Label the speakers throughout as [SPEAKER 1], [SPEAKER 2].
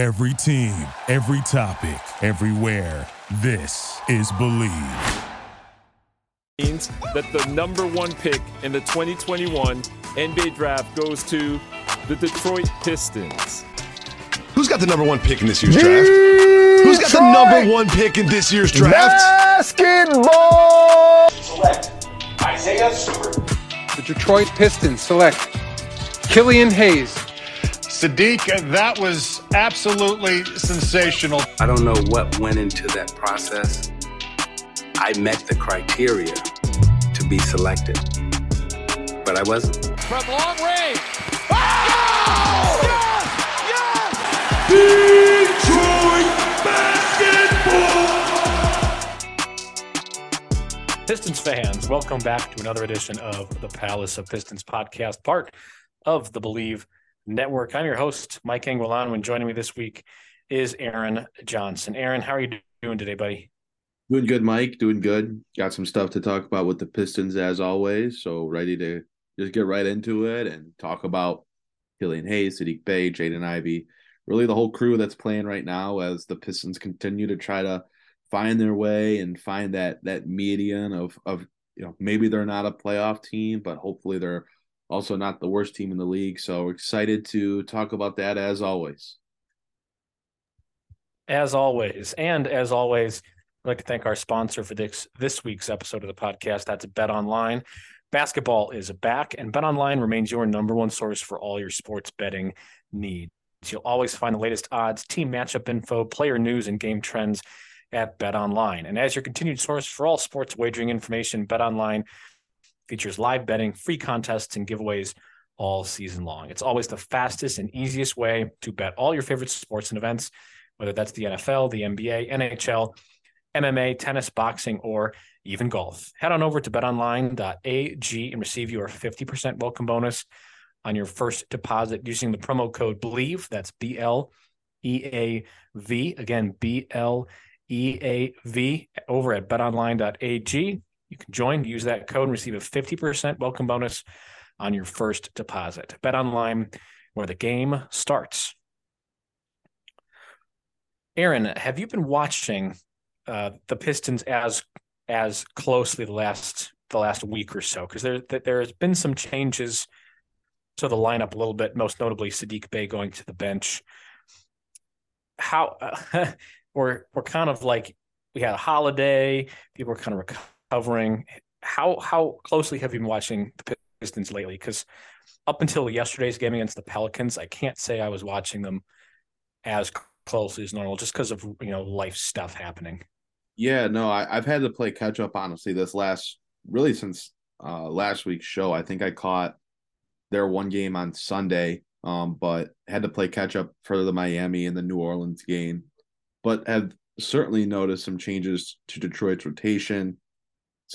[SPEAKER 1] Every team, every topic, everywhere. This is Bleav.
[SPEAKER 2] Means that the number one pick in the 2021 NBA draft goes to the Detroit Pistons.
[SPEAKER 3] Who's got the number one pick in this year's draft? Who's got the number one pick in this year's draft?
[SPEAKER 4] Basketball.
[SPEAKER 5] Select Isaiah Stewart.
[SPEAKER 6] The Detroit Pistons select Killian Hayes.
[SPEAKER 7] Saddiq, that was absolutely sensational.
[SPEAKER 8] I don't know what went into that process. I met the criteria to be selected, but I wasn't.
[SPEAKER 9] From long range. Oh! Yes!
[SPEAKER 10] Detroit basketball. Pistons fans, welcome back to another edition of the Palace of Pistons podcast, part of the Bleav Network. I'm your host, Mike Anguilano, and joining me this week is Aaron Johnson. Aaron, how are you doing today, buddy?
[SPEAKER 11] Doing good, Mike. Doing good. Got some stuff to talk about with the Pistons as always. So ready to just get right into it and talk about Killian Hayes, Saddiq Bey, Jaden Ivey, really the whole crew that's playing right now as the Pistons continue to try to find their way and find that that median of of you know maybe they're not a playoff team, but hopefully they're also not the worst team in the league. So excited to talk about that as always.
[SPEAKER 10] As always, and as always, I'd like to thank our sponsor for this this week's episode of the podcast. That's Bet Online. Basketball is back, and Bet Online remains your number one source for all your sports betting needs. You'll always find the latest odds, team matchup info, player news, and game trends at Bet Online. And as your continued source for all sports wagering information, Bet Online features live betting, free contests, and giveaways all season long. It's always the fastest and easiest way to bet all your favorite sports and events, whether that's the NFL, the NBA, NHL, MMA, tennis, boxing, or even golf. Head on over to betonline.ag and receive your 50% welcome bonus on your first deposit using the promo code BLEAV. That's B L E A V. Again, B L E A V over at betonline.ag. You can join, use that code, and receive a 50% welcome bonus on your first deposit. Bet online where the game starts. Aaron, have you been watching uh, the Pistons as as closely the last the last week or so? Because there there has been some changes to the lineup a little bit, most notably Saddiq Bey going to the bench. How uh, we're we're kind of like we had a holiday, people are kind of recovering. How how closely have you been watching the Pistons lately? Because up until yesterday's game against the Pelicans, I can't say I was watching them as closely as normal, just because of you know life stuff happening.
[SPEAKER 11] Yeah, no, I, have had to play catch up honestly this last really since uh last week's show. I think I caught their one game on Sunday, um, but had to play catch up for the Miami and the New Orleans game. But have certainly noticed some changes to Detroit's rotation.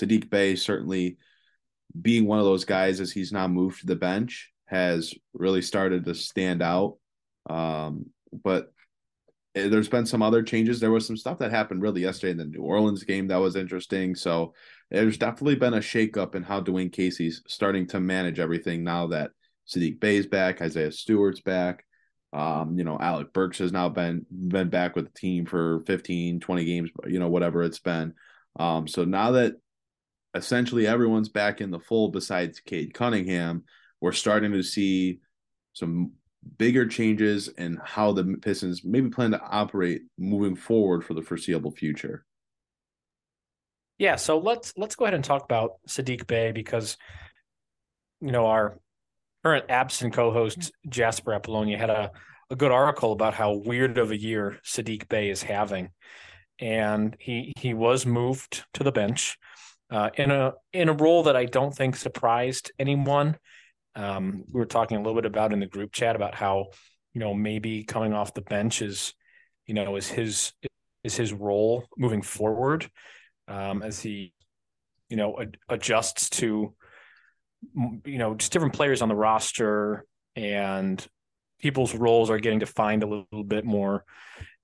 [SPEAKER 11] Saddiq Bey certainly being one of those guys as he's now moved to the bench has really started to stand out. Um, but there's been some other changes. There was some stuff that happened really yesterday in the New Orleans game that was interesting. So there's definitely been a shakeup in how Dwane Casey's starting to manage everything now that Saddiq Bey's back, Isaiah Stewart's back. Um, you know, Alec Burks has now been been back with the team for 15, 20 games, you know, whatever it's been. Um, so now that essentially everyone's back in the fold besides Cade Cunningham, we're starting to see some bigger changes in how the Pistons maybe plan to operate moving forward for the foreseeable future.
[SPEAKER 10] Yeah, so let's let's go ahead and talk about Saddiq Bey because you know our current absent co-host Jasper Apollonia had a, a good article about how weird of a year Saddiq Bey is having, and he he was moved to the bench uh, in a in a role that I don't think surprised anyone. Um, we were talking a little bit about in the group chat about how you know maybe coming off the bench is you know is his is his role moving forward um, as he you know ad- adjusts to you know just different players on the roster and people's roles are getting defined a little, bit more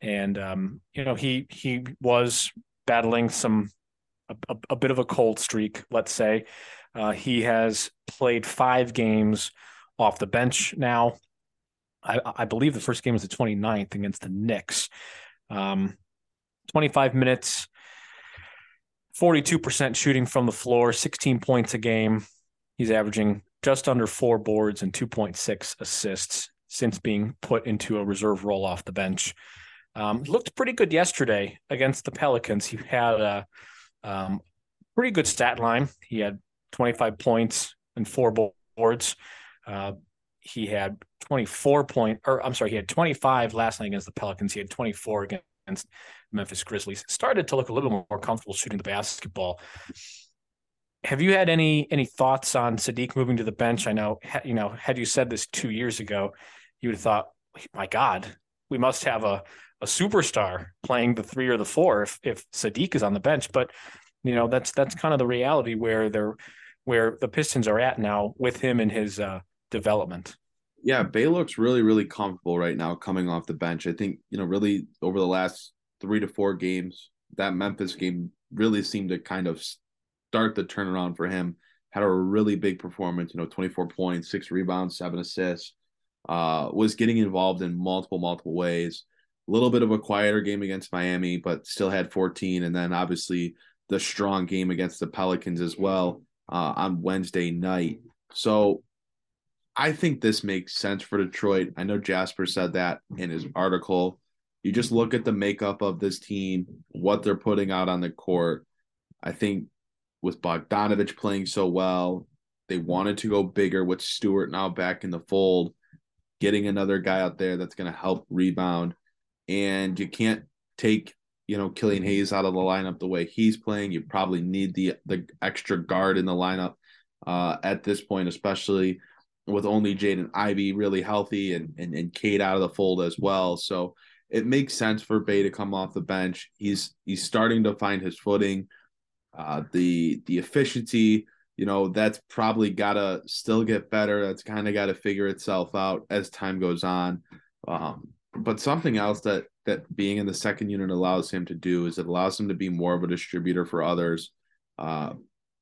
[SPEAKER 10] and um, you know he he was battling some a, a, bit of a cold streak let's say uh, he has played five games off the bench now I, I believe the first game was the 29th against the Knicks. Um, 25 minutes, 42% shooting from the floor, 16 points a game. He's averaging just under four boards and 2.6 assists since being put into a reserve role off the bench. Um, looked pretty good yesterday against the Pelicans. He had a um, pretty good stat line. He had 25 points and four boards. Uh, he had 24 point, or I'm sorry, he had 25 last night against the Pelicans. He had 24 against Memphis Grizzlies. Started to look a little more comfortable shooting the basketball. Have you had any any thoughts on Saddiq moving to the bench? I know, you know, had you said this two years ago, you would have thought, my God, we must have a a superstar playing the three or the four if if Saddiq is on the bench. But you know, that's that's kind of the reality where they're where the Pistons are at now with him and his uh, development.
[SPEAKER 11] Yeah, Bey looks really, really comfortable right now coming off the bench. I think, you know, really over the last three to four games, that Memphis game really seemed to kind of start the turnaround for him. Had a really big performance, you know, 24 points, six rebounds, seven assists. Uh, was getting involved in multiple, multiple ways. A little bit of a quieter game against Miami, but still had 14. And then obviously the strong game against the Pelicans as well uh, on Wednesday night. So I think this makes sense for Detroit. I know Jasper said that in his article. You just look at the makeup of this team, what they're putting out on the court. I think with Bogdanovich playing so well, they wanted to go bigger with Stewart now back in the fold, getting another guy out there that's going to help rebound. And you can't take, you know, Killian Hayes out of the lineup the way he's playing. You probably need the the extra guard in the lineup uh, at this point, especially with only Jaden Ivey really healthy and, and and Cade out of the fold as well. So it makes sense for Bey to come off the bench. He's he's starting to find his footing. Uh, the the efficiency, you know, that's probably gotta still get better. That's kind of got to figure itself out as time goes on. Um, but something else that that being in the second unit allows him to do is it allows him to be more of a distributor for others. Uh,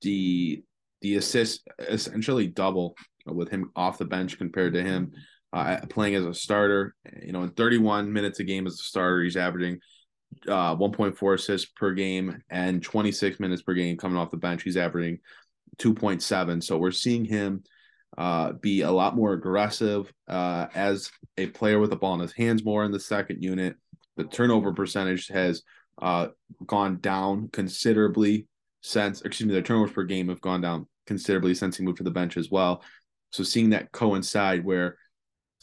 [SPEAKER 11] the the assist essentially double with him off the bench compared to him uh, playing as a starter. You know, in 31 minutes a game as a starter, he's averaging uh, 1.4 assists per game and 26 minutes per game coming off the bench. He's averaging 2.7. So we're seeing him uh, be a lot more aggressive uh, as a player with the ball in his hands more in the second unit. The turnover percentage has uh, gone down considerably since, excuse me, the turnovers per game have gone down considerably since he moved to the bench as well. So seeing that coincide where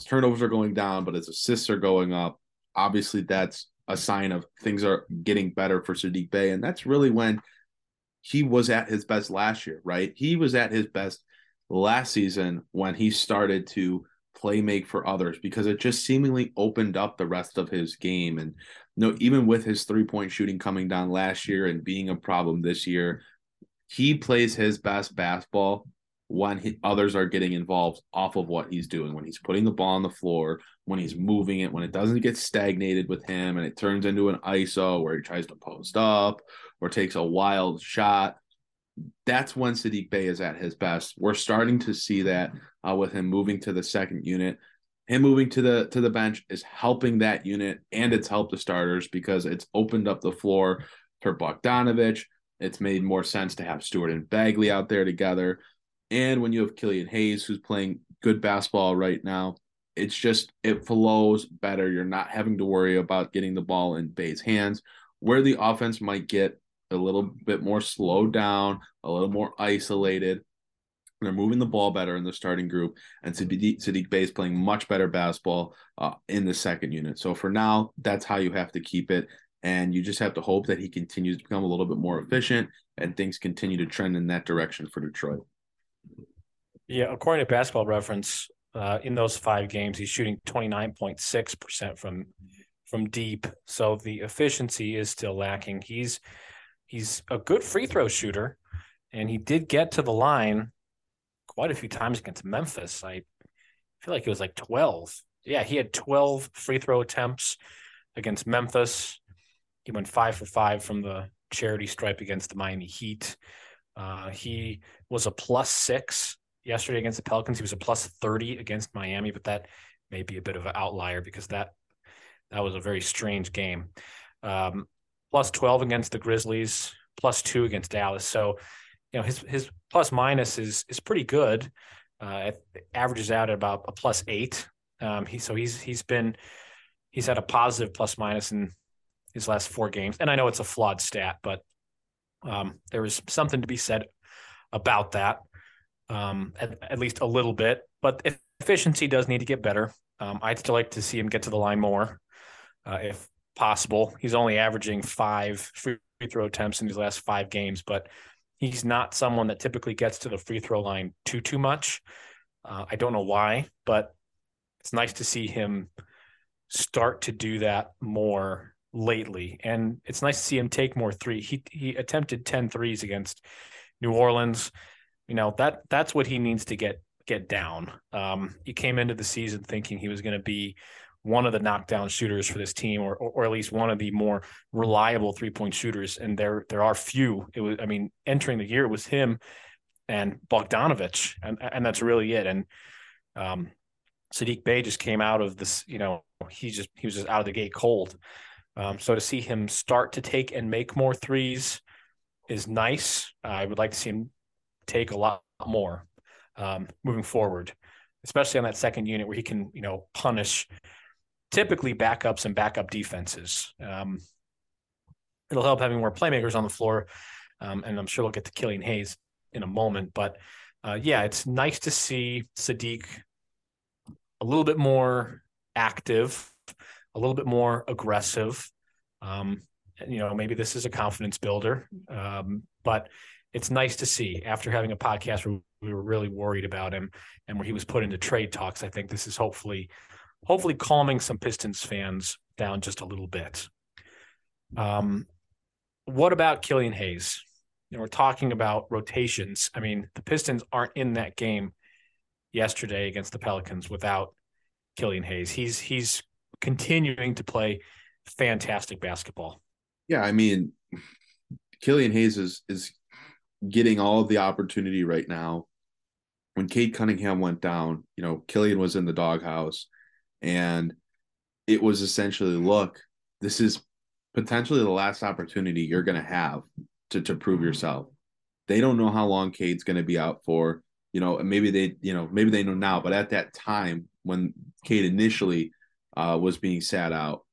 [SPEAKER 11] turnovers are going down, but his assists are going up, obviously that's a sign of things are getting better for Saddiq Bey. And that's really when he was at his best last year, right? He was at his best last season when he started to play make for others because it just seemingly opened up the rest of his game. And you know, even with his three point shooting coming down last year and being a problem this year, he plays his best basketball when he, others are getting involved off of what he's doing, when he's putting the ball on the floor, when he's moving it, when it doesn't get stagnated with him and it turns into an ISO where he tries to post up or takes a wild shot. That's when Saddiq Bey is at his best. We're starting to see that uh, with him moving to the second unit. Him moving to the to the bench is helping that unit and it's helped the starters because it's opened up the floor for Bogdanovich. It's made more sense to have Stewart and Bagley out there together. And when you have Killian Hayes, who's playing good basketball right now, it's just it flows better. You're not having to worry about getting the ball in Bey's hands. Where the offense might get a little bit more slowed down, a little more isolated. They're moving the ball better in the starting group, and Saddiq, Saddiq Bey is playing much better basketball uh, in the second unit. So for now, that's how you have to keep it, and you just have to hope that he continues to become a little bit more efficient and things continue to trend in that direction for Detroit.
[SPEAKER 10] Yeah, according to Basketball Reference, uh, in those five games, he's shooting twenty nine point six percent from from deep. So the efficiency is still lacking. He's he's a good free throw shooter, and he did get to the line quite a few times against Memphis. I feel like it was like twelve. Yeah, he had twelve free throw attempts against Memphis. He went five for five from the charity stripe against the Miami Heat. Uh, he was a plus six yesterday against the Pelicans. He was a plus 30 against Miami, but that may be a bit of an outlier because that that was a very strange game. Um, plus 12 against the Grizzlies, plus two against Dallas. So, you know, his his plus minus is is pretty good. Uh, it averages out at about a plus eight. Um, he so he's he's been he's had a positive plus minus in his last four games. And I know it's a flawed stat, but um, there is something to be said about that, um, at, at, least a little bit. But efficiency does need to get better. Um, I'd still like to see him get to the line more, uh, if possible. He's only averaging five free throw attempts in his last five games, but he's not someone that typically gets to the free throw line too too much. Uh, I don't know why, but it's nice to see him start to do that more lately. And it's nice to see him take more three. He he attempted 10 threes against New Orleans. You know, that that's what he needs to get get down. Um, he came into the season thinking he was going to be one of the knockdown shooters for this team, or, or, or at least one of the more reliable three point shooters. And there there are few. It was I mean, entering the year it was him and Bogdanovich, and and that's really it. And um, Saddiq Bey just came out of this. You know, he just he was just out of the gate cold. Um, so to see him start to take and make more threes is nice. I would like to see him take a lot more um, moving forward, especially on that second unit where he can, you know, punish typically backups and backup defenses. Um, it'll help having more playmakers on the floor, um, and I'm sure we'll get to Killian Hayes in a moment. But uh, yeah, it's nice to see Saddiq a little bit more active a little bit more aggressive. Um, you know, maybe this is a confidence builder, um, but it's nice to see after having a podcast where we were really worried about him and where he was put into trade talks. I think this is hopefully, hopefully calming some Pistons fans down just a little bit. Um, what about Killian Hayes? You know, we're talking about rotations. I mean, the Pistons aren't in that game yesterday against the Pelicans without Killian Hayes. He's he's continuing to play fantastic basketball.
[SPEAKER 11] Yeah, I mean, Killian Hayes is is getting all of the opportunity right now. When Cade Cunningham went down, you know, Killian was in the doghouse, and it was essentially, look, this is potentially the last opportunity you're going to have to to prove yourself. They don't know how long Cade's going to be out for. You know, and maybe they, you know, maybe they know now, but at that time when Cade initially uh, was being sat out.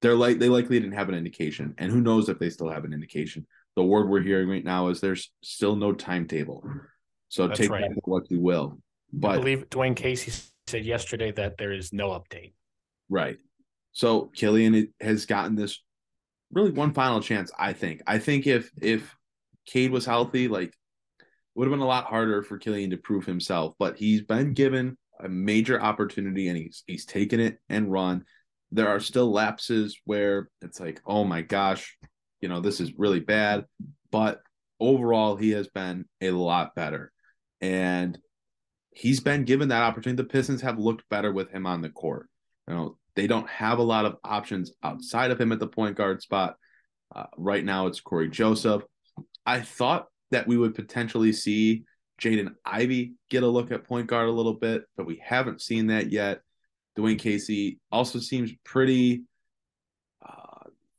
[SPEAKER 11] They're like they likely didn't have an indication, and who knows if they still have an indication. The word we're hearing right now is there's still no timetable. So That's take right. that what you will. But I
[SPEAKER 10] believe Dwane Casey said yesterday that there is no update.
[SPEAKER 11] Right. So Killian has gotten this really one final chance. I think. I think if if Cade was healthy, like it would have been a lot harder for Killian to prove himself. But he's been given a major opportunity and he's he's taken it and run. There are still lapses where it's like, oh my gosh, you know, this is really bad. But overall, he has been a lot better. And he's been given that opportunity. The Pistons have looked better with him on the court. You know, they don't have a lot of options outside of him at the point guard spot. Uh, right now, it's Cory Joseph. I thought that we would potentially see Jaden Ivey get a look at point guard a little bit, but we haven't seen that yet. Dwane Casey also seems pretty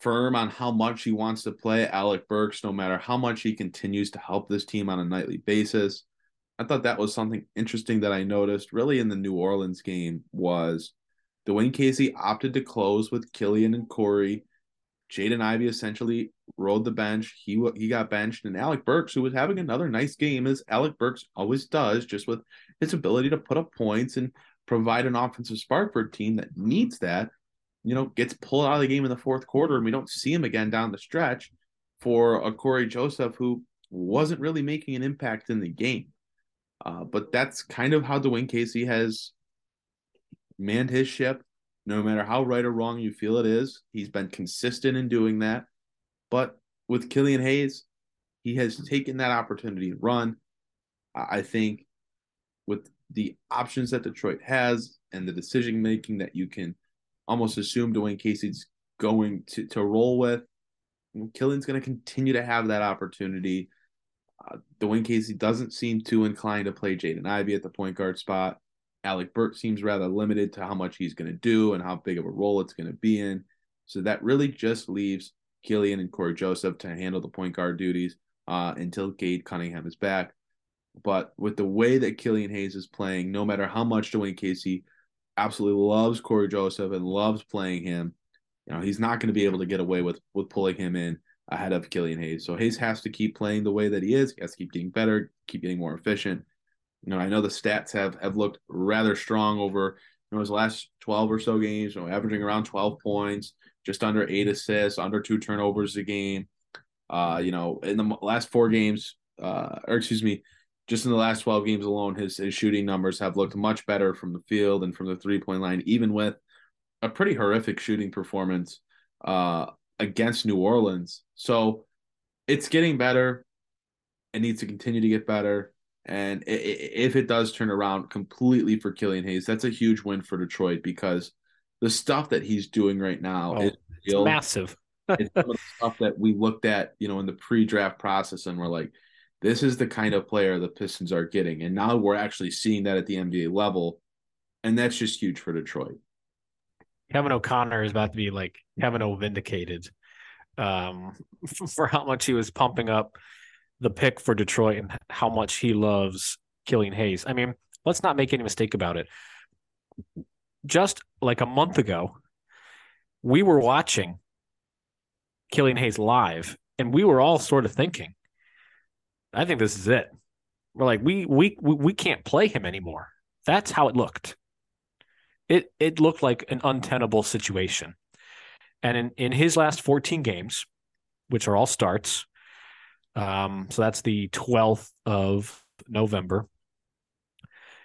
[SPEAKER 11] firm on how much he wants to play Alec Burks, no matter how much he continues to help this team on a nightly basis. I thought that was something interesting that I noticed really in the New Orleans game was Dwane Casey opted to close with Killian and Cory Jaden Ivey essentially rode the bench. He he got benched, and Alec Burks, who was having another nice game, as Alec Burks always does, just with his ability to put up points and provide an offensive spark for a team that needs that. You know, gets pulled out of the game in the fourth quarter, and we don't see him again down the stretch for a Cory Joseph who wasn't really making an impact in the game. Uh, but that's kind of how Dwane Casey has manned his ship no matter how right or wrong you feel it is. He's been consistent in doing that. But with Killian Hayes, he has taken that opportunity to run. I think with the options that Detroit has and the decision making that you can almost assume Dwane Casey's going to, to roll with, Killian's going to continue to have that opportunity. Uh, Dwane Casey doesn't seem too inclined to play Jaden Ivey at the point guard spot. Alec Burks seems rather limited to how much he's going to do and how big of a role it's going to be in. So that really just leaves Killian and Cory Joseph to handle the point guard duties uh, until Cade Cunningham is back. But with the way that Killian Hayes is playing, no matter how much Dwane Casey absolutely loves Cory Joseph and loves playing him, you know, he's not going to be able to get away with with pulling him in ahead of Killian Hayes. So Hayes has to keep playing the way that he is. He has to keep getting better, keep getting more efficient. You know, I know the stats have have looked rather strong over you know his last 12 or so games, you know, averaging around 12 points, just under eight assists, under two turnovers a game. Uh, you know, in the last four games, uh, or excuse me, just in the last 12 games alone, his his shooting numbers have looked much better from the field and from the three point line, even with a pretty horrific shooting performance uh, against New Orleans. So it's getting better. It needs to continue to get better. And if it does turn around completely for Killian Hayes, that's a huge win for Detroit because the stuff that he's doing right now
[SPEAKER 10] Oh,
[SPEAKER 11] is
[SPEAKER 10] massive.
[SPEAKER 11] it's some of the stuff that we looked at, you know, in the pre-draft process, and we're like, this is the kind of player the Pistons are getting, and now we're actually seeing that at the NBA level, and that's just huge for Detroit.
[SPEAKER 10] Kevin O'Connor is about to be like Kevin O vindicated um, for how much he was pumping up the pick for Detroit and how much he loves Killian Hayes. I mean, let's not make any mistake about it. Just like a month ago, we were watching Killian Hayes live, and we were all sort of thinking, I think this is it. We're like, we we we, can't play him anymore. That's how it looked it it looked like an untenable situation. And in, in his last 14 games, which are all starts, um, so that's the 12th of November,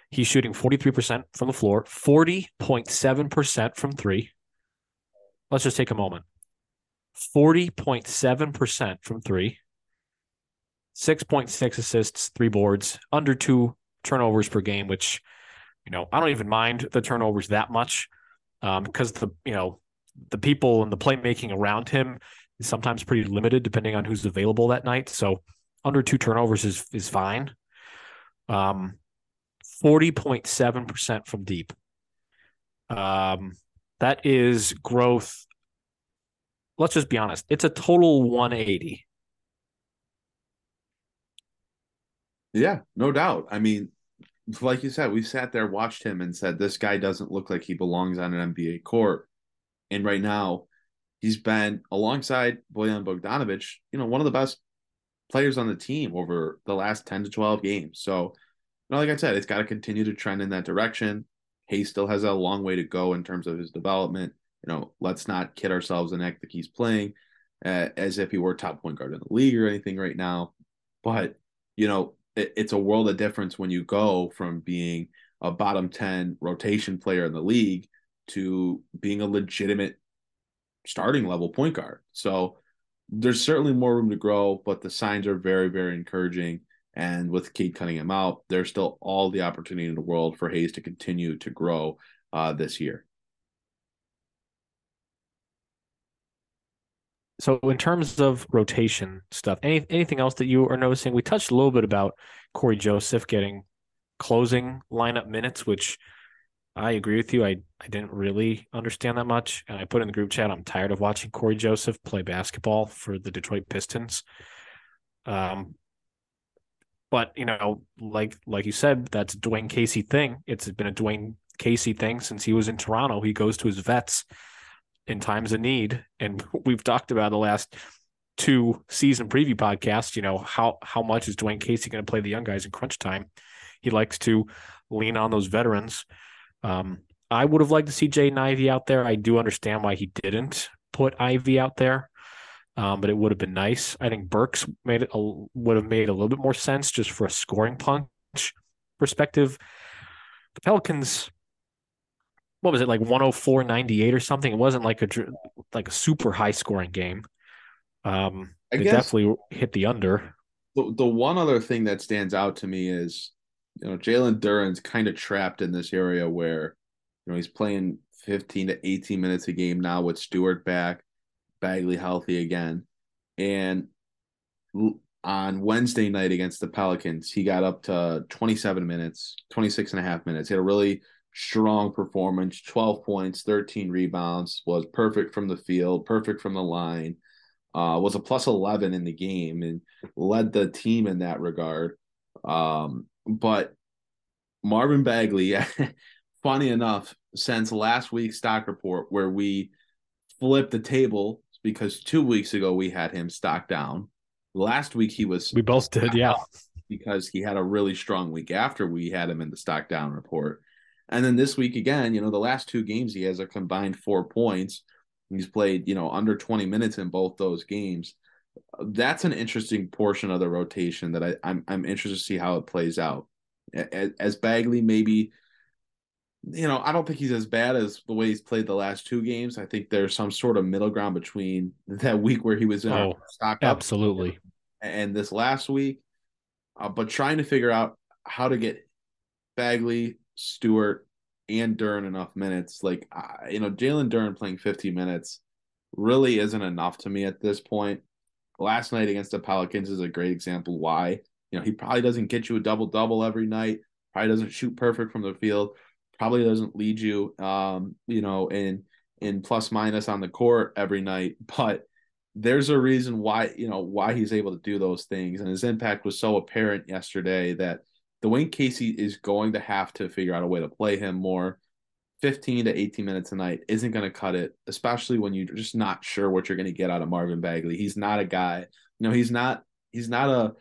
[SPEAKER 10] he's shooting 43% from the floor, 40.7% from three. Let's just take a moment. 40.7% from three, 6.6 assists, three boards, under two turnovers per game, which, you know, I don't even mind the turnovers that much because um, the, you know, the people and the playmaking around him is sometimes pretty limited depending on who's available that night. So under two turnovers is, is fine. Um, 40.7% from deep. Um, that is growth. Let's just be honest. It's a total 180
[SPEAKER 11] Yeah, no doubt. I mean, like you said, we sat there, watched him, and said, this guy doesn't look like he belongs on an NBA court. And right now, he's been alongside Bojan Bogdanovic, you know, one of the best players on the team over the last 10 to 12 games. So, you know, like I said, it's got to continue to trend in that direction. Hayes still has a long way to go in terms of his development. You know, let's not kid ourselves and act like he's playing uh, as if he were top point guard in the league or anything right now. But, you know, it, it's a world of difference when you go from being a bottom 10 rotation player in the league to being a legitimate starting level point guard. So there's certainly more room to grow, but the signs are very, very encouraging. And with Cade Cunningham out, there's still all the opportunity in the world for Hayes to continue to grow uh, this year.
[SPEAKER 10] So in terms of rotation stuff, any anything else that you are noticing? We touched a little bit about Cory Joseph getting closing lineup minutes, which I agree with you. I, I didn't really understand that much. And I put in the group chat, I'm tired of watching Cory Joseph play basketball for the Detroit Pistons. Um, but you know, like like you said, that's a Dwane Casey thing. It's been a Dwane Casey thing since he was in Toronto. He goes to his vets in times of need, and we've talked about the last two season preview podcasts. You know how how much is Dwane Casey going to play the young guys in crunch time? He likes to lean on those veterans. Um, I would have liked to see Jaden Ivey out there. I do understand why he didn't put Ivey out there, um, but it would have been nice. I think Burks made it a, would have made a little bit more sense just for a scoring punch perspective. The Pelicans, what was it like 104 98 or something? It wasn't like a like a super high scoring game. Um,
[SPEAKER 11] I
[SPEAKER 10] they
[SPEAKER 11] guess-
[SPEAKER 10] definitely hit the under.
[SPEAKER 11] The, the one other thing that stands out to me is, you know, Jalen Duren's kind of trapped in this area where, you know, he's playing 15 to 18 minutes a game now with Stewart back, Bagley healthy again. And on Wednesday night against the Pelicans, he got up to 27 minutes, 26 and a half minutes. He had a really strong performance 12 points, 13 rebounds, was perfect from the field, perfect from the line, uh, was a plus 11 in the game and led the team in that regard. Um, but Marvin Bagley, funny enough, since last week's stock report where we flipped the table because two weeks ago we had him stock down. Last week he was
[SPEAKER 10] we both did, yeah,
[SPEAKER 11] because he had a really strong week after we had him in the stock down report. And then this week again, you know, the last two games he has a combined four points. He's played, you know, under 20 minutes in both those games. That's an interesting portion of the rotation that I, I'm I'm interested to see how it plays out. As, as Bagley maybe you know, I don't think he's as bad as the way he's played the last two games. I think there's some sort of middle ground between that week where he was in
[SPEAKER 10] oh, stock absolutely
[SPEAKER 11] and this last week. Uh, but trying to figure out how to get Bagley, Stewart, and Duren enough minutes. Like, you know, Jalen Duren playing 50 minutes really isn't enough to me at this point. Last night against the Pelicans is a great example why. You know, he probably doesn't get you a double double every night, probably doesn't shoot perfect from the field probably doesn't lead you, um, you know, in in plus minus on the court every night, but there's a reason why you know why he's able to do those things, and his impact was so apparent yesterday that Dwane Casey is going to have to figure out a way to play him more. 15 to 18 minutes a night isn't going to cut it, especially when you're just not sure what you're going to get out of Marvin Bagley. He's not a guy, you know, he's not he's not a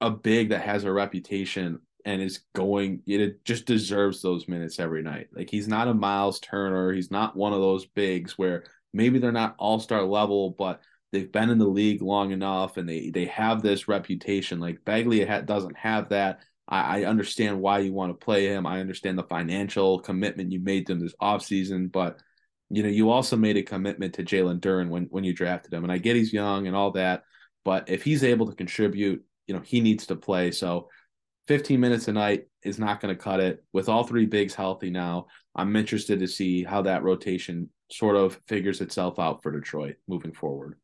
[SPEAKER 11] a big that has a reputation and is going it just deserves those minutes every night. Like he's not a Miles Turner, he's not one of those bigs where maybe they're not all-star level, but they've been in the league long enough and they they have this reputation. Like Bagley doesn't have that. I, I understand why you want to play him. I understand the financial commitment you made to him this offseason, but you know, you also made a commitment to Jalen Duren when when you drafted him. And I get he's young and all that, but if he's able to contribute, you know, he needs to play. So 15 minutes a night is not going to cut it. With all three bigs healthy now, I'm interested to see how that rotation sort of figures itself out for Detroit moving forward.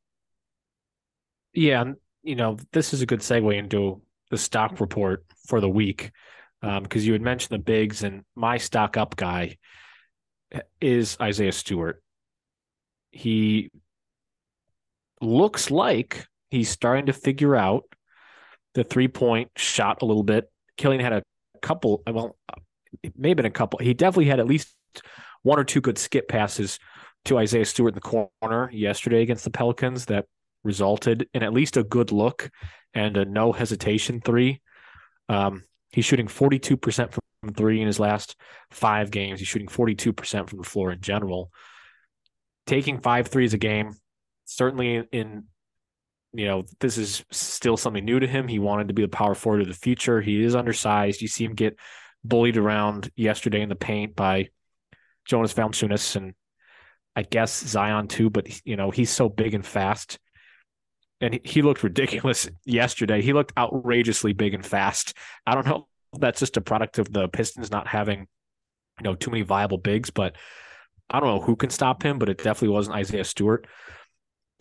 [SPEAKER 10] Yeah, and you know, this is a good segue into the stock report for the week because um, you had mentioned the bigs, and my stock up guy is Isaiah Stewart. He looks like he's starting to figure out the three point shot a little bit. Killian had a couple, well, it may have been a couple. He definitely had at least one or two good skip passes to Isaiah Stewart in the corner yesterday against the Pelicans that resulted in at least a good look and a no hesitation three. Um, he's shooting 42% from three in his last five games. He's shooting 42% from the floor in general. Taking five threes a game, certainly in you know, this is still something new to him. He wanted to be the power forward of the future. He is undersized. You see him get bullied around yesterday in the paint by Jonas Valanciunas and I guess Zion too, but you know, he's so big and fast. And he looked ridiculous yesterday. He looked outrageously big and fast. I don't know that's just a product of the Pistons not having, you know, too many viable bigs, but I don't know who can stop him, but it definitely wasn't Isaiah Stewart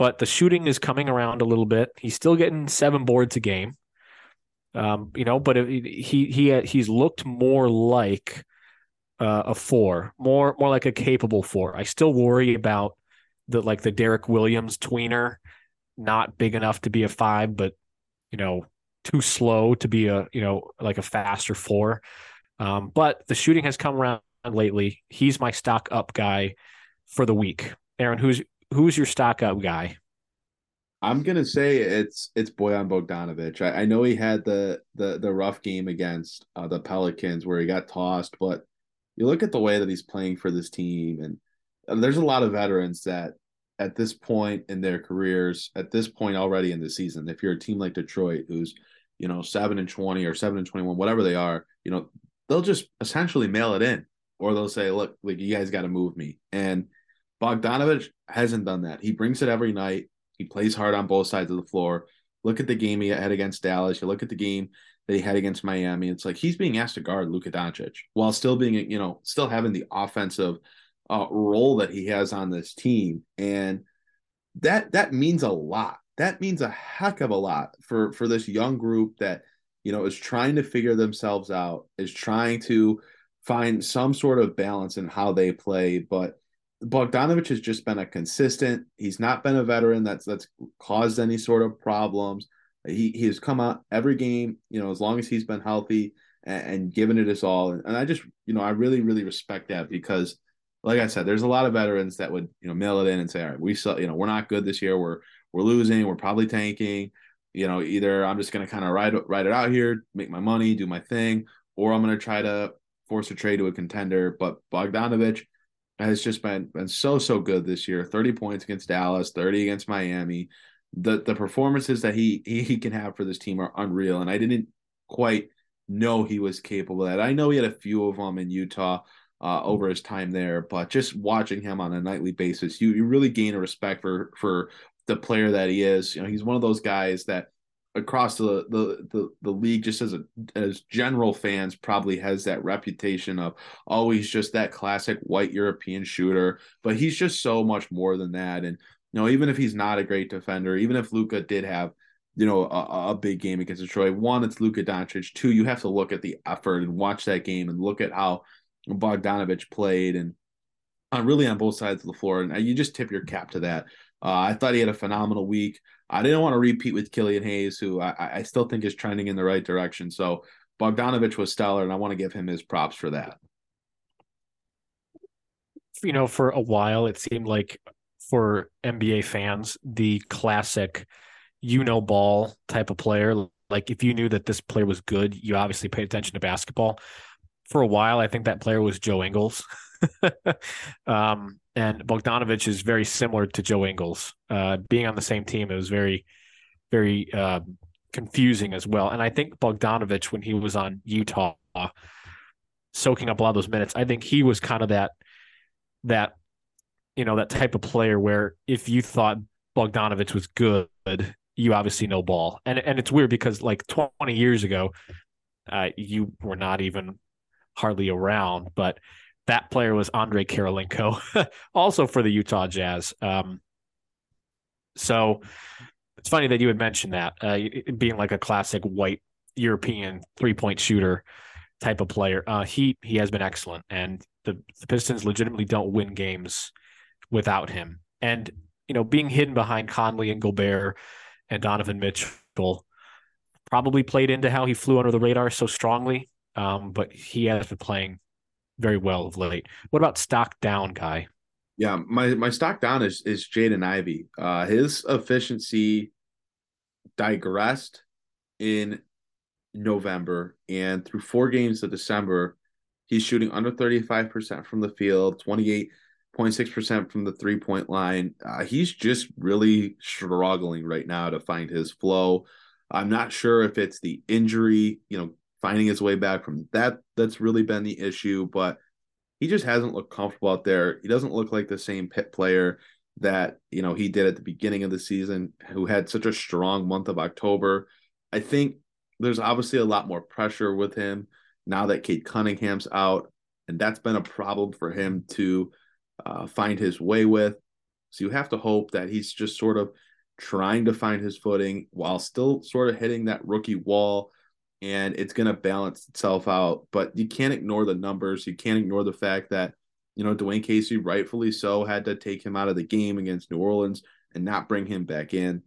[SPEAKER 10] but the shooting is coming around a little bit. He's still getting seven boards a game. Um, you know, but he he he's looked more like uh, a four, more more like a capable four. I still worry about the like the Derrick Williams tweener, not big enough to be a five, but you know, too slow to be a you know like a faster four. Um, but the shooting has come around lately. He's my stock up guy for the week. Aaron, who's who's your stock up guy?
[SPEAKER 11] I'm gonna say it's it's Bojan Bogdanovic. I, I know he had the the the rough game against uh, the Pelicans where he got tossed, but you look at the way that he's playing for this team, and uh, there's a lot of veterans that at this point in their careers, at this point already in the season, if you're a team like Detroit, who's you know seven and twenty or seven and twenty one, whatever they are, you know they'll just essentially mail it in, or they'll say, "Look, like you guys got to move me," and Bogdanovich hasn't done that. He brings it every night. He plays hard on both sides of the floor. Look at the game he had against Dallas. You look at the game that he had against Miami. It's like he's being asked to guard Luka Doncic while still being, you know, still having the offensive uh, role that he has on this team, and that that means a lot. That means a heck of a lot for for this young group that you know is trying to figure themselves out, is trying to find some sort of balance in how they play. But Bogdanovich has just been a consistent. He's not been a veteran that's that's caused any sort of problems. He he has come out every game, you know, as long as he's been healthy and, and given it his all. And, and I just, you know, I really really respect that because, like I said, there's a lot of veterans that would you know mail it in and say, all right, we saw, you know, we're not good this year. We're we're losing. We're probably tanking. You know, either I'm just going to kind of ride ride it out here, make my money, do my thing, or I'm going to try to force a trade to a contender. But Bogdanovich has just been been so so good this year. 30 points against Dallas, 30 against Miami. The the performances that he he, he can have for this team are unreal. And I didn't quite know he was capable of that. I know he had a few of them in Utah uh, over his time there, but just watching him on a nightly basis, you you really gain a respect for for the player that he is. You know, he's one of those guys that across the, the the the league just as a as general fans probably has that reputation of always just that classic white European shooter but he's just so much more than that and you know even if he's not a great defender even if Luka did have you know a, a big game against Detroit one it's Luka Doncic two you have to look at the effort and watch that game and look at how Bogdanovich played and uh, really on both sides of the floor and you just tip your cap to that uh, I thought he had a phenomenal week I didn't want to repeat with Killian Hayes, who I, I still think is trending in the right direction. So Bogdanovich was stellar, and I want to give him his props for that.
[SPEAKER 10] You know, for a while, it seemed like for NBA fans, the classic, you know, ball type of player. Like if you knew that this player was good, you obviously paid attention to basketball. For a while, I think that player was Joe Ingles. um, and Bogdanovich is very similar to Joe Ingles. Uh, being on the same team, it was very, very uh, confusing as well. And I think Bogdanovich, when he was on Utah, soaking up a lot of those minutes, I think he was kind of that, that, you know, that type of player where if you thought Bogdanovich was good, you obviously know ball. And and it's weird because like 20 years ago, uh, you were not even hardly around, but that player was Andrei Kirilenko, also for the Utah Jazz. Um, so it's funny that you had mentioned that uh, being like a classic white European three point shooter type of player. Uh, he he has been excellent, and the, the Pistons legitimately don't win games without him. And you know, being hidden behind Conley and Gobert and Donovan Mitchell probably played into how he flew under the radar so strongly. Um, but he has been playing very well of late. What about stock down guy?
[SPEAKER 11] Yeah, my my stock down is is Jaden Ivey. Uh, his efficiency digressed in November, and through four games of December, he's shooting under thirty five percent from the field, twenty eight point six percent from the three point line. Uh, he's just really struggling right now to find his flow. I'm not sure if it's the injury, you know, finding his way back from that. That's really been the issue, but he just hasn't looked comfortable out there. He doesn't look like the same pit player that you know he did at the beginning of the season, who had such a strong month of October. I think there's obviously a lot more pressure with him now that Cade Cunningham's out, and that's been a problem for him to uh, find his way with. So you have to hope that he's just sort of trying to find his footing while still sort of hitting that rookie wall and it's going to balance itself out. But you can't ignore the numbers. You can't ignore the fact that, you know, Dwane Casey, rightfully so, had to take him out of the game against New Orleans and not bring him back in.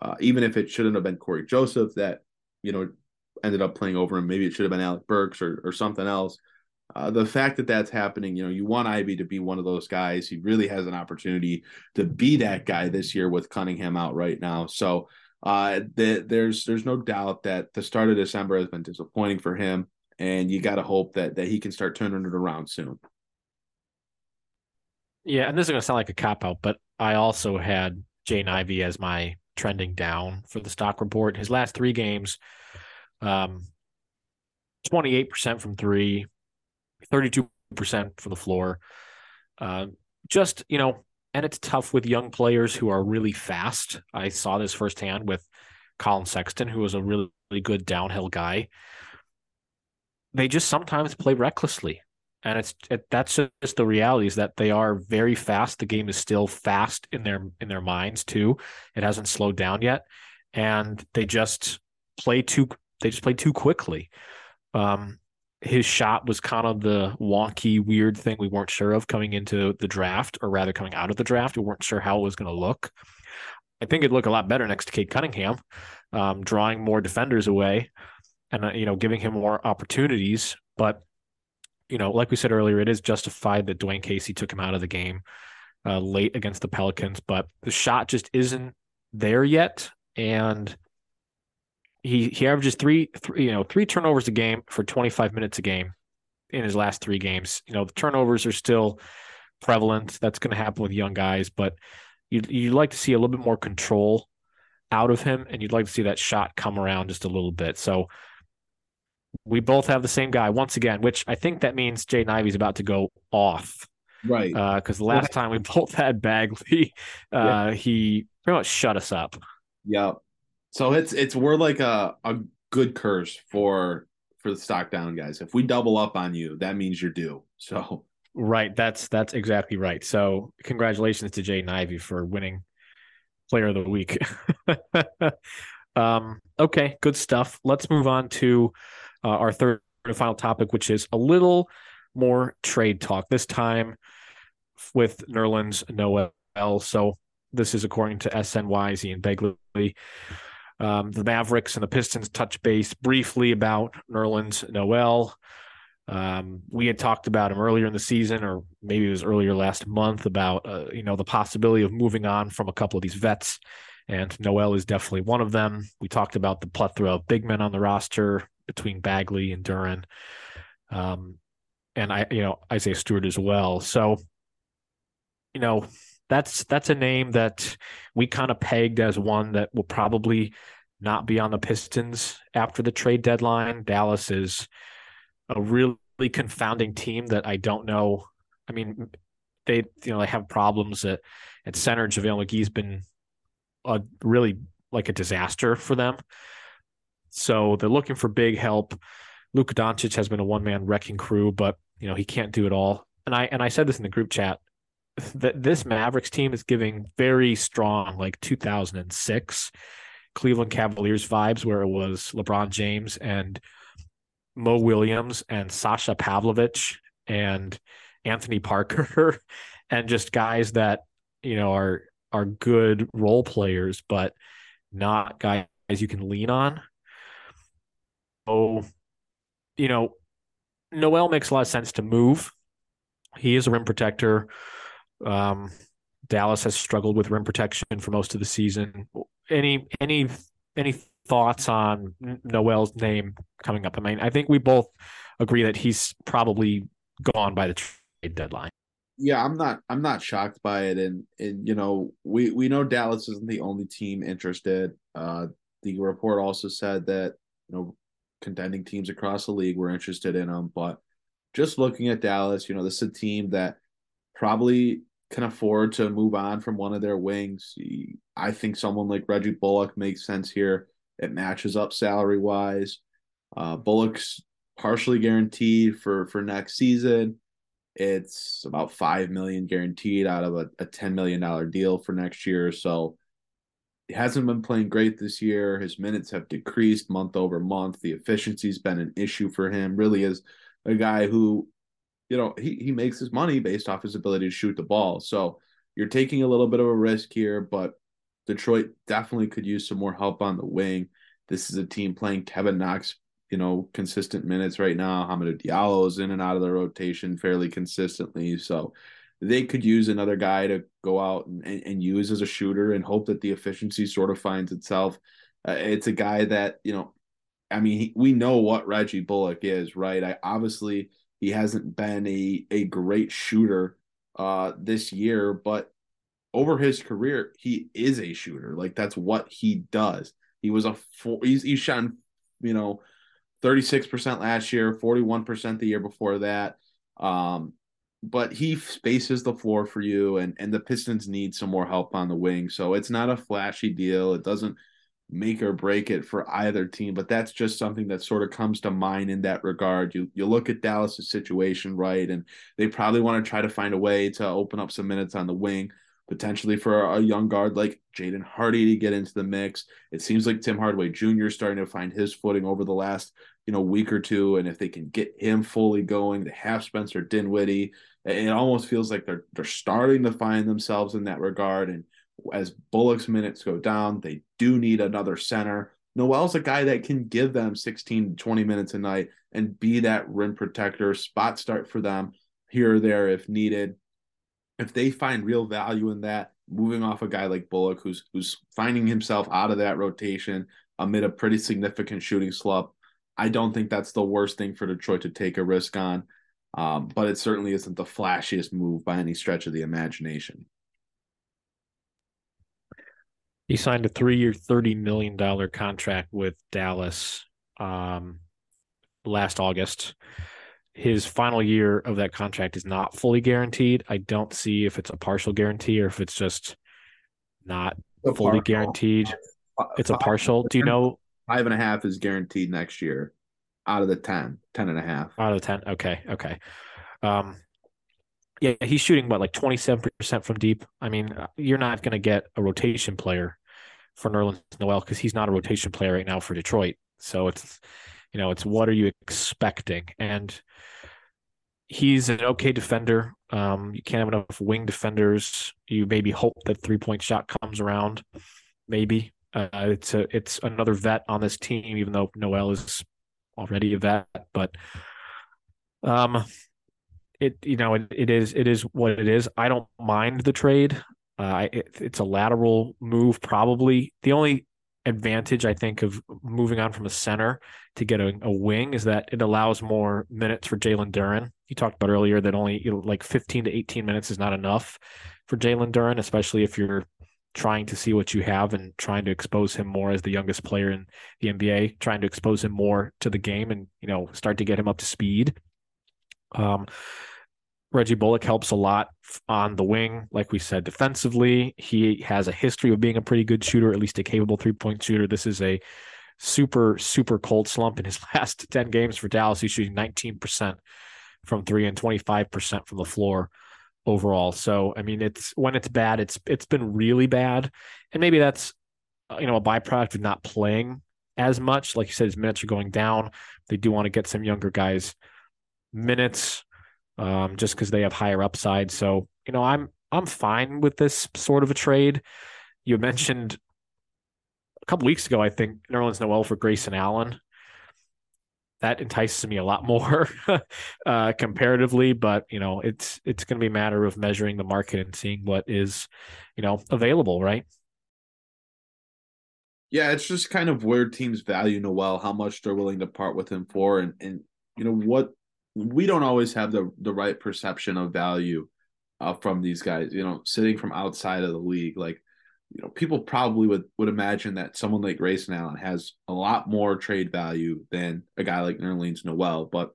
[SPEAKER 11] Uh, even if it shouldn't have been Cory Joseph that, you know, ended up playing over him, maybe it should have been Alec Burks or, or something else. Uh, the fact that that's happening, you know, you want Ivey to be one of those guys. He really has an opportunity to be that guy this year with Cunningham out right now. So, uh, the, there's there's no doubt that the start of December has been disappointing for him, and you got to hope that that he can start turning it around soon.
[SPEAKER 10] Yeah, and this is going to sound like a cop out, but I also had Jane Ivey as my trending down for the stock report. His last three games, um, 28% from three, 32% from the floor. Uh, just, you know, and it's tough with young players who are really fast. I saw this firsthand with Collin Sexton, who was a really, really good downhill guy. They just sometimes play recklessly, and it's it, that's just the reality is that they are very fast. The game is still fast in their in their minds too. It hasn't slowed down yet, and they just play too they just play too quickly. Um, his shot was kind of the wonky, weird thing we weren't sure of coming into the draft, or rather coming out of the draft. We weren't sure how it was going to look. I think it'd look a lot better next to Cade Cunningham, um, drawing more defenders away and, uh, you know, giving him more opportunities. But, you know, like we said earlier, it is justified that Dwane Casey took him out of the game uh, late against the Pelicans, but the shot just isn't there yet. And he he averages three, three you know three turnovers a game for 25 minutes a game in his last three games. You know the turnovers are still prevalent. That's going to happen with young guys, but you you'd like to see a little bit more control out of him, and you'd like to see that shot come around just a little bit. So we both have the same guy once again, which I think that means Jaden Ivey's about to go off.
[SPEAKER 11] Right.
[SPEAKER 10] Because uh, the last time we both had Bagley, uh, yeah. he pretty much shut us up.
[SPEAKER 11] Yep. So it's it's we're like a a good curse for for the stock down guys. If we double up on you, that means you're due. So
[SPEAKER 10] right, that's that's exactly right. So congratulations to Jaden Ivey for winning Player of the Week. um, okay, good stuff. Let's move on to uh, our third and final topic, which is a little more trade talk. This time with Nerlens Noel. So this is according to SNY's and Begley. Um, the Mavericks and the Pistons touch base briefly about Nerlens Noel. Um, we had talked about him earlier in the season, or maybe it was earlier last month, about uh, you know the possibility of moving on from a couple of these vets, and Noel is definitely one of them. We talked about the plethora of big men on the roster between Bagley and Duren, um, and I, you know, Isaiah Stewart as well. So, you know, that's that's a name that we kind of pegged as one that will probably not be on the Pistons after the trade deadline. Dallas is a really confounding team that I don't know. I mean, they you know they have problems at at center. JaVale McGee's been a really like a disaster for them. So they're looking for big help. Luka Doncic has been a one man wrecking crew, but you know he can't do it all. And I and I said this in the group chat that this Mavericks team is giving very strong, like 2006 Cleveland Cavaliers vibes, where it was LeBron James and Mo Williams and Sasha Pavlovic and Anthony Parker, and just guys that you know are are good role players, but not guys you can lean on. So, you know, Noel makes a lot of sense to move. He is a rim protector um, Dallas has struggled with rim protection for most of the season. Any any any thoughts on Noel's name coming up? I mean, I think we both agree that he's probably gone by the trade deadline.
[SPEAKER 11] Yeah, I'm not I'm not shocked by it, and and you know we we know Dallas isn't the only team interested. Uh, the report also said that you know contending teams across the league were interested in him, but just looking at Dallas, you know, this is a team that probably can afford to move on from one of their wings. I think someone like Reggie Bullock makes sense here. It matches up salary wise. Uh, Bullock's partially guaranteed for for next season. It's about five million guaranteed out of a, a ten million dollar deal for next year. So he hasn't been playing great this year. His minutes have decreased month over month. The efficiency's been an issue for him. Really is a guy who you know, he, he makes his money based off his ability to shoot the ball. So you're taking a little bit of a risk here, but Detroit definitely could use some more help on the wing. This is a team playing Kevin Knox, you know, consistent minutes right now. Hamidou Diallo is in and out of the rotation fairly consistently. So they could use another guy to go out and, and, and use as a shooter and hope that the efficiency sort of finds itself. Uh, it's a guy that, you know, I mean, he, we know what Reggie Bullock is, right? I obviously he hasn't been a a great shooter uh this year, but over his career, he is a shooter. Like that's what he does. He was a four, he's he's shot, you know, 36% last year, 41% the year before that. Um, but he spaces the floor for you and and the Pistons need some more help on the wing. So it's not a flashy deal. It doesn't make or break it for either team, but that's just something that sort of comes to mind in that regard. You you look at Dallas's situation, right, and they probably want to try to find a way to open up some minutes on the wing, potentially for a young guard like Jaden Hardy to get into the mix. It seems like Tim Hardaway Jr. is starting to find his footing over the last you know week or two, and if they can get him fully going, they have Spencer Dinwiddie. It almost feels like they're they're starting to find themselves in that regard. And as Bullock's minutes go down, they do need another center. Noel's a guy that can give them 16 to 20 minutes a night and be that rim protector, spot start for them here or there if needed. If they find real value in that, moving off a guy like Bullock, who's who's finding himself out of that rotation amid a pretty significant shooting slump, I don't think that's the worst thing for Detroit to take a risk on. Um, but it certainly isn't the flashiest move by any stretch of the imagination.
[SPEAKER 10] He signed a three-year, thirty million dollar contract with Dallas um, last August. His final year of that contract is not fully guaranteed. I don't see if it's a partial guarantee or if it's just not a fully partial. guaranteed. It's a partial. Do you know?
[SPEAKER 11] Five and a half is guaranteed next year out of the 10, 10 and a half.
[SPEAKER 10] Out of the 10. Okay. Okay. Um, yeah, he's shooting what like 27% from deep. I mean, uh, you're not going to get a rotation player for Nerlens Noel because he's not a rotation player right now for Detroit. So it's, you know, it's what are you expecting? And he's an okay defender. Um, you can't have enough wing defenders. You maybe hope that three point shot comes around. Maybe uh, it's a it's another vet on this team, even though Noel is already a vet. But um, it you know it, it is it is what it is. I don't mind the trade. Uh, it, it's a lateral move, probably. The only advantage I think of moving on from a center to get a, a wing is that it allows more minutes for Jalen Duren. You talked about earlier that only you know, like 15 to 18 minutes is not enough for Jalen Duren, especially if you're trying to see what you have and trying to expose him more as the youngest player in the NBA, trying to expose him more to the game and you know start to get him up to speed. Um, Reggie Bullock helps a lot on the wing. Like we said, defensively, he has a history of being a pretty good shooter, at least a capable three point shooter. This is a super, super cold slump in his last 10 games for Dallas. He's shooting 19% from three and 25% from the floor overall. So, I mean, it's when it's bad, it's it's been really bad. And maybe that's, uh, you know, a byproduct of not playing as much. Like you said, his minutes are going down. They do want to get some younger guys minutes um, just because they have higher upside. So you know, I'm I'm fine with this sort of a trade. You mentioned a couple weeks ago, I think Nerlens Noel for Grayson Allen. That entices me a lot more uh, comparatively, but you know, it's it's going to be a matter of measuring the market and seeing what is, you know, available, right?
[SPEAKER 11] Yeah, it's just kind of where teams value Noel, how much they're willing to part with him for, and and you know what we don't always have the the right perception of value uh, from these guys. You know, sitting from outside of the league, like you know, people probably would would imagine that someone like Grayson Allen has a lot more trade value than a guy like Nerlens Noel. But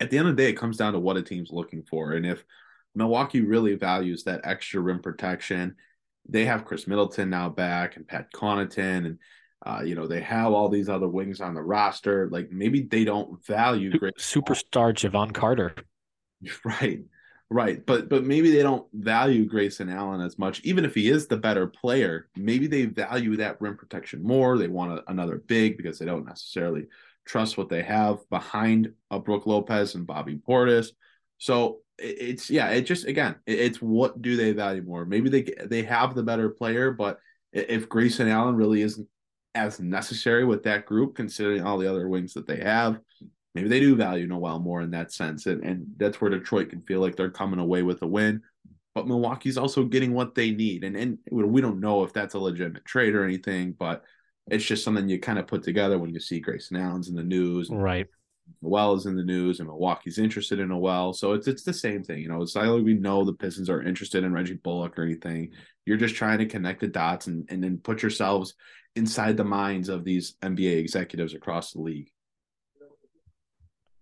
[SPEAKER 11] at the end of the day, it comes down to what a team's looking for, and if Milwaukee really values that extra rim protection, they have Khris Middleton now back and Pat Connaughton and uh, you know, they have all these other wings on the roster. Like maybe they don't value great
[SPEAKER 10] superstar Jevon Carter.
[SPEAKER 11] Right. Right. But but maybe they don't value Grayson Allen as much, even if he is the better player. Maybe they value that rim protection more. They want a, another big because they don't necessarily trust what they have behind a Brook Lopez and Bobby Portis. So it's yeah, it just again, it's what do they value more? Maybe they they have the better player, but if Grayson Allen really isn't as necessary with that group, considering all the other wings that they have. Maybe they do value Noel more in that sense. And, and that's where Detroit can feel like they're coming away with a win. But Milwaukee's also getting what they need. And, and we don't know if that's a legitimate trade or anything, but it's just something you kind of put together when you see Grayson Allen's in the news.
[SPEAKER 10] Right.
[SPEAKER 11] Noel is in the news and Milwaukee's interested in Noel. So it's it's the same thing. You know, it's not like we know the Pistons are interested in Reggie Bullock or anything. You're just trying to connect the dots and, and then put yourselves inside the minds of these NBA executives across the league.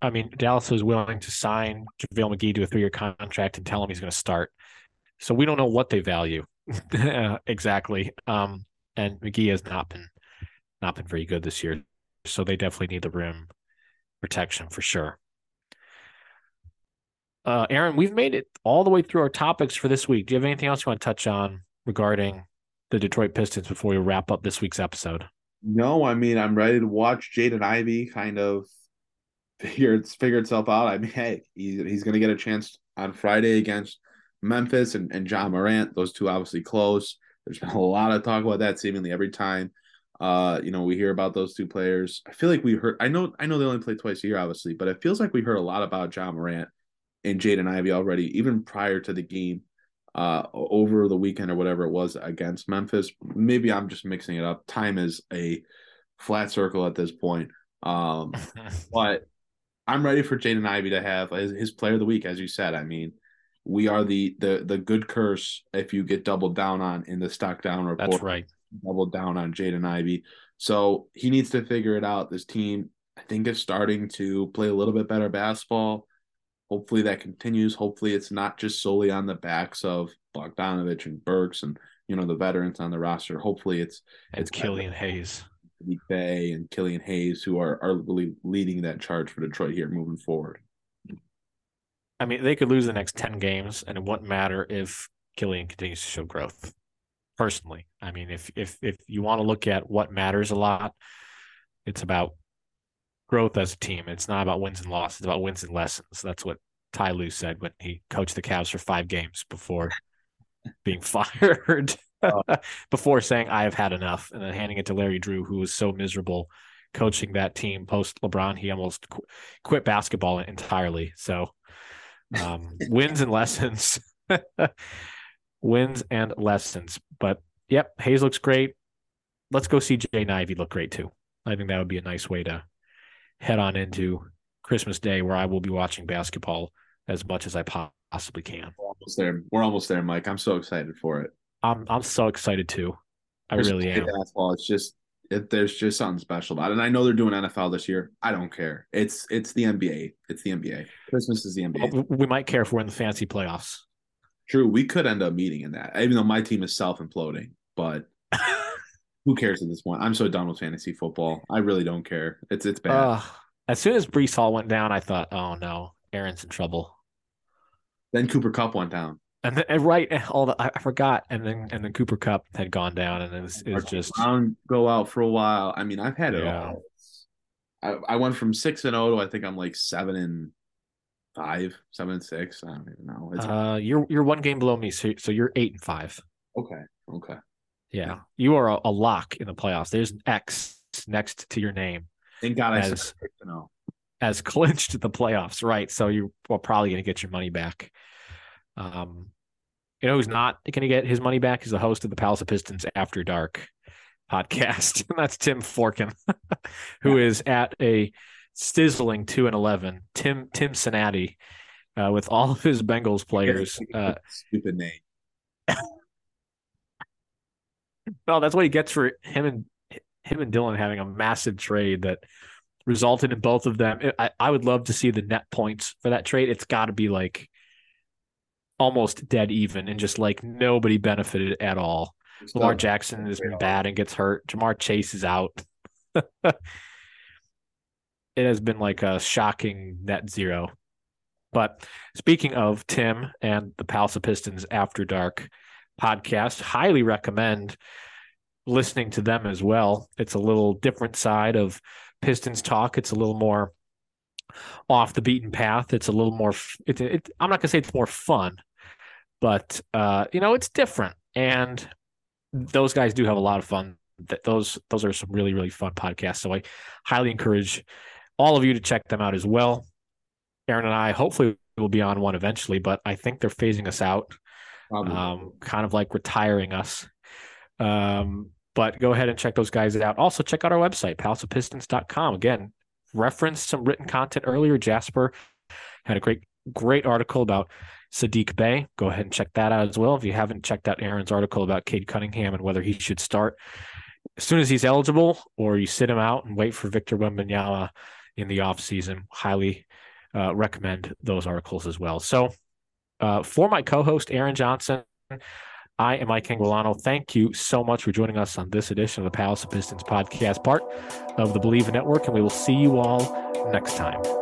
[SPEAKER 10] I mean, Dallas was willing to sign JaVale McGee to a three year contract and tell him he's going to start. So we don't know what they value exactly. Um, and McGee has not been not been very good this year. So they definitely need the rim protection for sure. Uh, Aaron, we've made it all the way through our topics for this week. Do you have anything else you want to touch on regarding the Detroit Pistons before we wrap up this week's episode?
[SPEAKER 11] No, I mean I'm ready to watch Jaden Ivey kind of figure it's figure itself out. I mean, hey, he's he's gonna get a chance on Friday against Memphis and, and Ja Morant. Those two obviously close. There's been a lot of talk about that seemingly every time. Uh, you know, we hear about those two players. I feel like we heard. I know, I know they only play twice a year, obviously, but it feels like we heard a lot about Ja Morant and Jaden Ivey already, even prior to the game, uh, over the weekend or whatever it was against Memphis. Maybe I'm just mixing it up. Time is a flat circle at this point. Um, but I'm ready for Jaden Ivey to have his, his player of the week, as you said. I mean, we are the the the good curse if you get doubled down on in the stock down report.
[SPEAKER 10] That's right.
[SPEAKER 11] Doubled down on Jaden Ivey. So he needs to figure it out. This team, I think, is starting to play a little bit better basketball. Hopefully that continues. Hopefully it's not just solely on the backs of Bogdanovic and Burks and you know the veterans on the roster. Hopefully it's
[SPEAKER 10] it's Killian Hayes.
[SPEAKER 11] Bey and Killian Hayes who are are really leading that charge for Detroit here moving forward.
[SPEAKER 10] I mean, they could lose the next 10 games and it wouldn't matter if Killian continues to show growth. Personally, I mean, if if if you want to look at what matters a lot, it's about growth as a team. It's not about wins and losses. It's about wins and lessons. That's what Ty Lue said when he coached the Cavs for five games before being fired, oh. before saying I have had enough, and then handing it to Larry Drew, who was so miserable coaching that team post LeBron. He almost qu- quit basketball entirely. So um, wins and lessons, wins and lessons. But yep, Hayes looks great. Let's go see Jaden Ivey look great too. I think that would be a nice way to head on into Christmas Day, where I will be watching basketball as much as I possibly can.
[SPEAKER 11] We're almost there. We're almost there, Mike. I'm so excited for it.
[SPEAKER 10] I'm I'm so excited too. I really am.
[SPEAKER 11] Basketball. It's just it, there's just something special about it. And I know they're doing NFL this year. I don't care. It's it's the NBA. It's the NBA. Christmas is the NBA.
[SPEAKER 10] Well, we might care if we're in the fancy playoffs.
[SPEAKER 11] True. We could end up meeting in that, even though my team is self imploding. But who cares at this point? I'm so done with fantasy football. I really don't care. It's it's bad. Uh,
[SPEAKER 10] as soon as Breece Hall went down, I thought, oh no, Aaron's in trouble.
[SPEAKER 11] Then Cooper Kupp went down.
[SPEAKER 10] And, then, and right, all the I forgot, and then and then Cooper Kupp had gone down, and it was, it was just
[SPEAKER 11] Brown go out for a while. I mean, I've had it yeah. all. I, I went from six and zero oh to I think I'm like seven and five, seven and six. I don't even know.
[SPEAKER 10] It's uh, you're you're one game below me, so so you're eight and five.
[SPEAKER 11] Okay. Okay.
[SPEAKER 10] Yeah, you are a, a lock in the playoffs. There's an X next to your name.
[SPEAKER 11] Thank God as, I said no.
[SPEAKER 10] As clinched the playoffs, right? So you're probably going to get your money back. Um, you know who's not going to get his money back is the host of the Palace of Pistons After Dark podcast. and that's Tim Forkin, who yeah. is at a sizzling two and eleven. Tim Tim Cincinnati, uh, with all of his Bengals players. Uh,
[SPEAKER 11] stupid name.
[SPEAKER 10] No, that's what he gets for him and him and Dylan having a massive trade that resulted in both of them. I, I would love to see the net points for that trade. It's got to be like almost dead even and just like nobody benefited at all. Lamar Jackson has been bad and gets hurt. Ja'Marr Chase is out. it has been like a shocking net zero. But speaking of Tim and the Palace of Pistons After Dark podcast, highly recommend listening to them as well. It's a little different side of Pistons talk. It's a little more off the beaten path. It's a little more. It, I'm not gonna say it's more fun, but uh, you know, it's different. And those guys do have a lot of fun. That those those are some really really fun podcasts. So I highly encourage all of you to check them out as well. Aaron and I hopefully will be on one eventually, but I think they're phasing us out, um, kind of like retiring us. Um, but go ahead and check those guys out. Also, check out our website, palaceofpistons.com. Again, referenced some written content earlier. Jasper had a great, great article about Saddiq Bey. Go ahead and check that out as well. If you haven't checked out Aaron's article about Cade Cunningham and whether he should start as soon as he's eligible or you sit him out and wait for Victor Wembanyama in the offseason, highly uh, recommend those articles as well. So, uh, for my co host, Aaron Johnson, I am Mike Anguilano. Thank you so much for joining us on this edition of the Palace of Pistons podcast, part of the Bleav Network, and we will see you all next time.